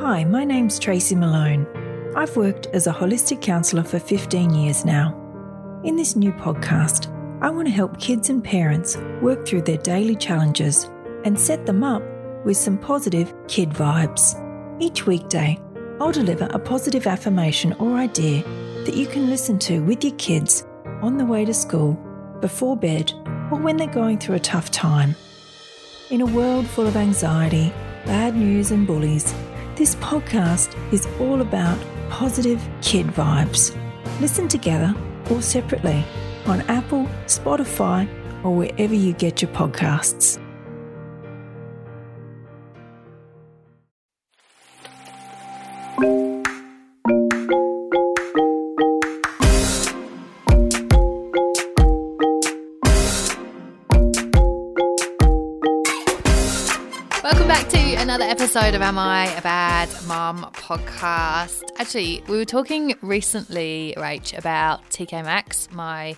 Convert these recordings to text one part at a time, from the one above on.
Hi, my name's Tracy Malone. I've worked as a holistic counsellor for 15 years now. In this new podcast, I want to help kids and parents work through their daily challenges and set them up with some positive kid vibes. Each weekday, I'll deliver a positive affirmation or idea that you can listen to with your kids on the way to school, before bed, or when they're going through a tough time. In a world full of anxiety, bad news, and bullies, this podcast is all about positive kid vibes. Listen together or separately on Apple, Spotify, or wherever you get your podcasts. Episode of Am I a Bad Mum podcast. Actually, we were talking recently, Rach, about TK Maxx, my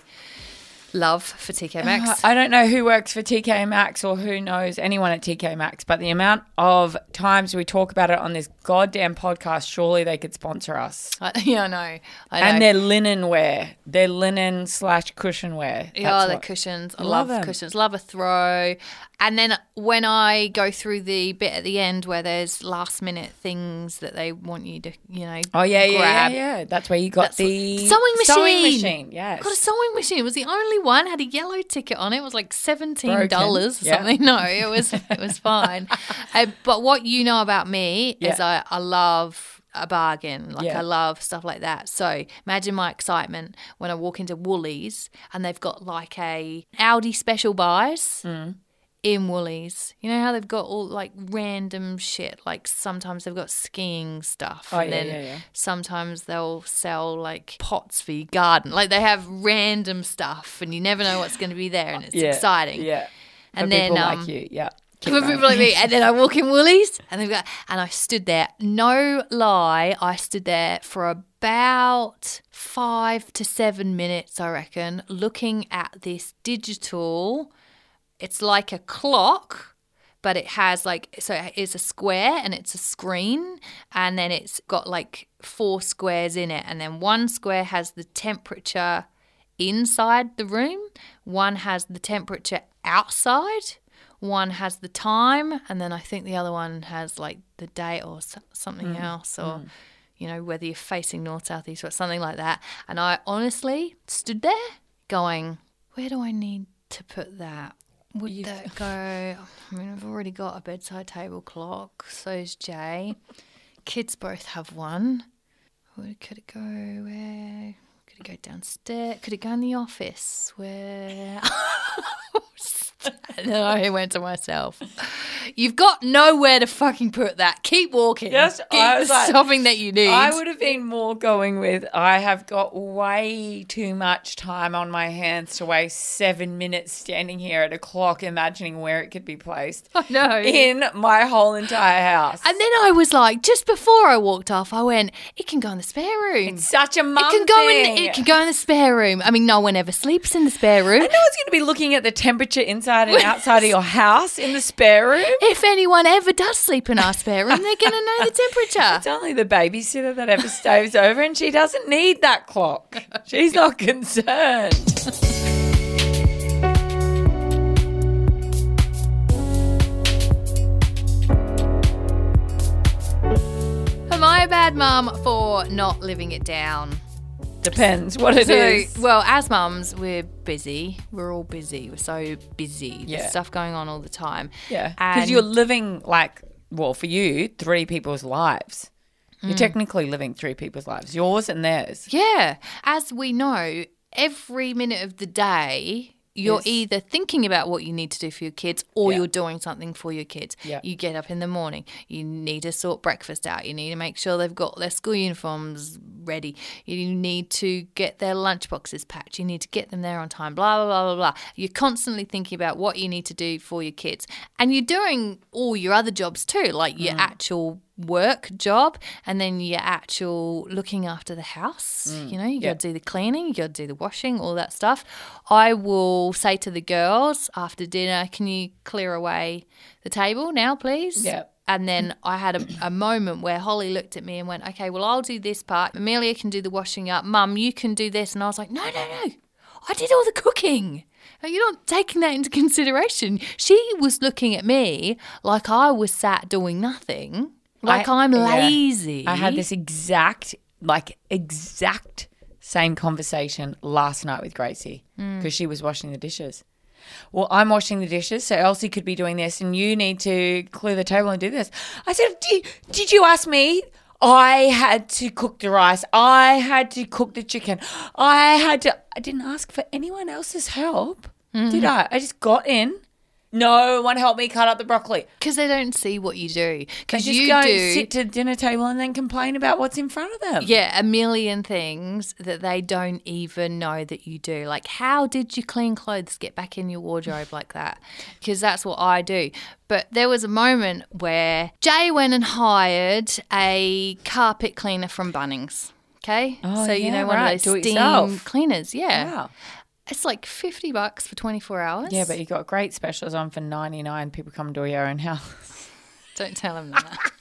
love for TK uh, Maxx. I don't know who works for TK Maxx or who knows anyone at TK Maxx, but the amount of times we talk about it on this goddamn podcast, surely they could sponsor us. I- yeah, I know. I know. And their linen wear, their linen slash cushion wear. Oh, That's the what- cushions. I Love love, cushions. Love a throw. And then when I go through the bit at the end where there's last minute things that they want you to, you know, Oh yeah, yeah, grab. yeah, yeah. That's where you got the sewing machine. Sewing machine, yes. Got a sewing machine. It was the only one. Had a yellow ticket on it. It was like seventeen dollars or Yeah. something. No, it was it was fine. uh, but what you know about me is I, I love a bargain. Like Yeah. I love stuff like that. So imagine my excitement when I walk into Woolies and they've got like a Aldi special buys. Mm. In Woolies, you know how they've got all like random shit. Like sometimes they've got skiing stuff, Oh, and yeah, then yeah, yeah. sometimes they'll sell like pots for your garden. Like they have random stuff, and you never know what's going to be there, and it's exciting. Yeah. And For then people um, like you, yeah. Keep for people like me, and then I walk in Woolies, and they've got, and I stood there. No lie, I stood there for about five to seven minutes, I reckon, looking at this digital. It's like a clock, but it has like so it's a square and it's a screen, and then it's got like four squares in it, and then one square has the temperature inside the room, one has the temperature outside, one has the time, and then I think the other one has like the date or so- something mm. else, or mm. you know whether you're facing north, south, east, or something like that. And I honestly stood there going, "Where do I need to put that?" Would that go? I mean, I've already got a bedside table clock. So's Jay. Kids both have one. Where could it go? Where could it go downstairs? Could it go in the office? Where? no, I went to myself. You've got nowhere to fucking put that. Keep walking. Yes, Keep I was like- something that you need. I would have been more going with I have got way too much time on my hands to waste seven minutes standing here at a clock imagining where it could be placed I know. in my whole entire house. and then I was like, just before I walked off, I went, it can go in the spare room. It's such a mum it can go thing. in. It can go in the spare room. I mean, no one ever sleeps in the spare room. And no one's going to be looking at the temperature inside and outside of your house in the spare room. If anyone ever does sleep in our spare room, they're going to know the temperature. It's only the babysitter that ever stays over, and she doesn't need that clock. She's not concerned. Am I a bad mum for not living it down? Depends what it so, is. well, as mums, we're busy. We're all busy. We're so busy. Yeah. There's stuff going on all the time. Yeah, because you're living like, well, for you, three people's lives. Mm. You're technically living three people's lives, yours and theirs. Yeah. As we know, every minute of the day, you're Yes. either thinking about what you need to do for your kids or Yeah. you're doing something for your kids. Yeah. You get up in the morning, you need to sort breakfast out, you need to make sure they've got their school uniforms ready, you need to get their lunchboxes packed, you need to get them there on time, blah, blah, blah, blah, blah. You're constantly thinking about what you need to do for your kids. And you're doing all your other jobs too, like your mm. actual work job and then your actual looking after the house. Mm, you know, you yeah. got to do the cleaning, you got to do the washing, all that stuff. I will say to the girls after dinner, can you clear away the table now, please? Yeah. And then I had a, a moment where Holly looked at me and went, okay, well, I'll do this part. Amelia can do the washing up. Mum, you can do this. And I was like, no, no, no. I did all the cooking. You're not taking that into consideration. She was looking at me like I was sat doing nothing, like I- I'm yeah. lazy. I had this exact, like, exact same conversation last night with Gracie hmm. because she was washing the dishes. Well, I'm washing the dishes, so Elsie could be doing this, and you need to clear the table and do this. I said, Did, did you ask me? I had to cook the rice. I had to cook the chicken. I had to. I didn't ask for anyone else's help, did hmm. I? I just got in. No one helped me cut up the broccoli. Because they don't see what you do. Because you go do. sit to the dinner table and then complain about what's in front of them. yeah, a million things that they don't even know that you do. Like, how did you clean clothes get back in your wardrobe like that? Because that's what I do. But there was a moment where Jay went and hired a carpet cleaner from Bunnings. Okay, Oh, so you yeah, know one right. of Do those steam cleaners. Yeah, Wow. It's like fifty bucks for twenty four hours. Yeah, but you got great specials on for 99. People come to your own house. don't tell them that.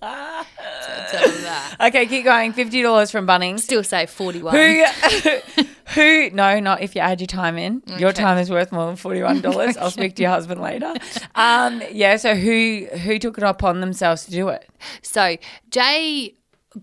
don't tell him that. Okay, keep going. $50 from Bunnings. Still say forty one. Who, who, no, not if you add your time in. Your time is worth more than $41. I'll speak to your husband later. Um, yeah, so who, who took it upon themselves to do it? So Jay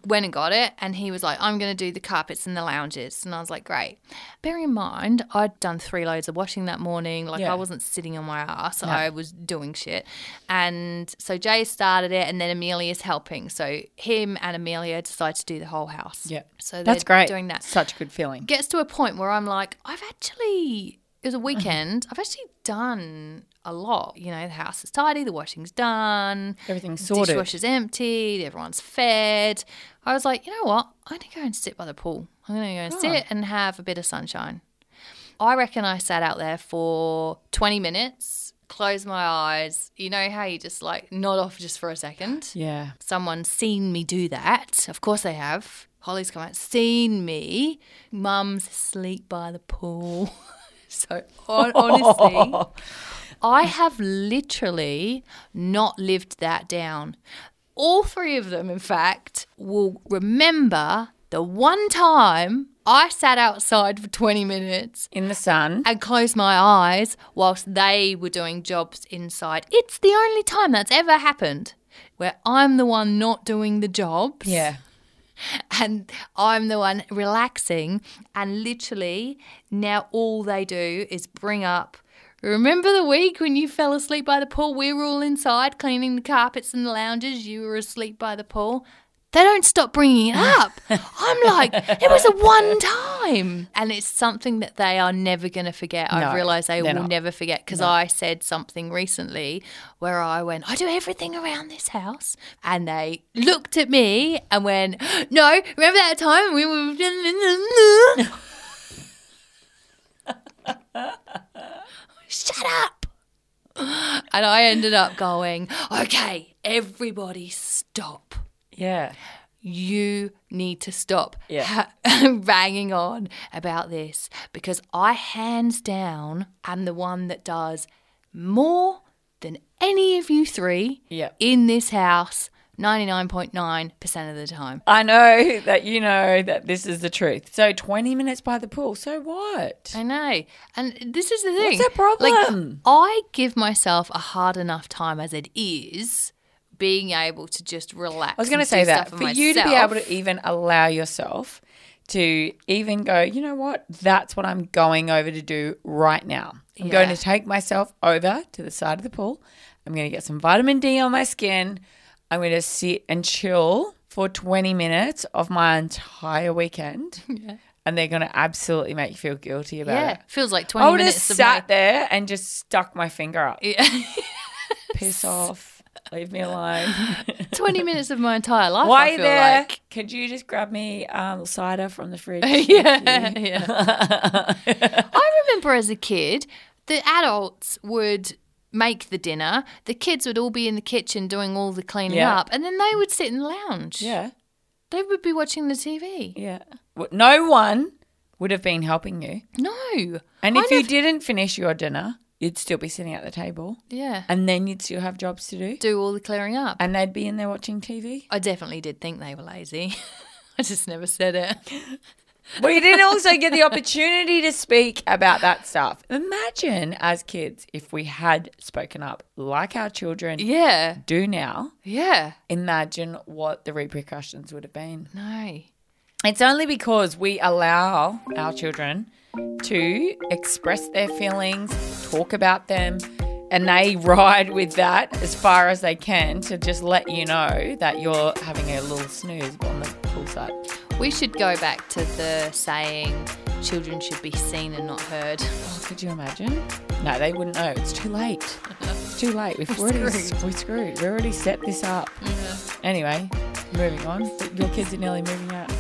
went and got it and he was like, I'm going to do the carpets and the lounges. And I was like, great. Bear in mind, I'd done three loads of washing that morning. Like, Yeah. I wasn't sitting on my ass, I was doing shit. And so Jay started it and then Amelia's helping. So him and Amelia decided to do the whole house. Yeah. So That's great. doing that Such a good feeling. gets to a point where I'm like, I've actually, it was a weekend, I've actually done a lot. You know, the house is tidy, the washing's done, Everything's sorted. dishwasher's emptied, everyone's fed. I was like, you know what? I'm to go and sit by the pool. I'm going to go and Oh. sit and have a bit of sunshine. I reckon I sat out there for 20 minutes, closed my eyes. You know how you just like nod off just for a second? Yeah. someone's seen me do that. Of course they have. Holly's come out, seen me. Mum's asleep by the pool. so hon- honestly, I have literally not lived that down. All three of them, in fact, will remember the one time I sat outside for 20 minutes In the sun. and closed my eyes whilst they were doing jobs inside. It's the only time that's ever happened where I'm the one not doing the jobs Yeah. and I'm the one relaxing. And literally, now all they do is bring up. Remember the week when you fell asleep by the pool? We were all inside cleaning the carpets and the lounges. You were asleep by the pool. They don't stop bringing it up. I'm like, it was a one time. And it's something that they are never going to forget. No, I've realised they will not. never forget because I said something recently where I went, I do everything around this house. And they looked at me and went, No, remember that time we were. Shut up. And I ended up going, Okay, everybody stop Yeah. you need to stop Yeah. ha- banging on about this because I, hands down, am the one that does more than any of you three Yeah. in this house 99.9% of the time. I know that you know that this is the truth. So 20 minutes by the pool. So what? I know. And this is the thing. What's the problem? Like, I give myself a hard enough time as it is being able to just relax. I was going to say that for for you to be able to even allow yourself to even go, you know what? That's what I'm going over to do right now. I'm going to take myself over to the side of the pool. I'm going to get some vitamin D on my skin. I'm going to sit and chill for 20 minutes of my entire weekend. And they're going to absolutely make you feel guilty about it. Yeah, it. feels like I 20 would have minutes of my sat there and just stuck my finger up. Yeah. Piss off. Leave me alone. 20 minutes of my entire life. Why I are you feel there? like. Could you just grab me um, cider from the fridge? yeah, yeah. I remember as a kid, the adults would make the dinner, the kids would all be in the kitchen doing all the cleaning Yeah. up, and then they would sit in the lounge. Yeah, They would be watching the TV. yeah. Well, No one would have been helping you. No. And I if you never- didn't finish your dinner, you'd still be sitting at the table, Yeah. and then you'd still have jobs to do, Do all the clearing up. and they'd be in there watching TV. I definitely did think they were lazy. I just never said it. We didn't also get the opportunity to speak about that stuff. Imagine as kids if we had spoken up like our children Yeah. do now. Yeah. Imagine what the repercussions would have been. No. It's only because we allow our children to express their feelings, talk about them, and they ride with that as far as they can to just let you know that you're having a little snooze on the poolside. We should go back to the saying children should be seen and not heard. Oh, could you imagine? No, they wouldn't know. It's too late. It's too late. We've already screwed. we're screwed. We already set this up. Yeah. Anyway, moving on. Your kids are nearly moving out.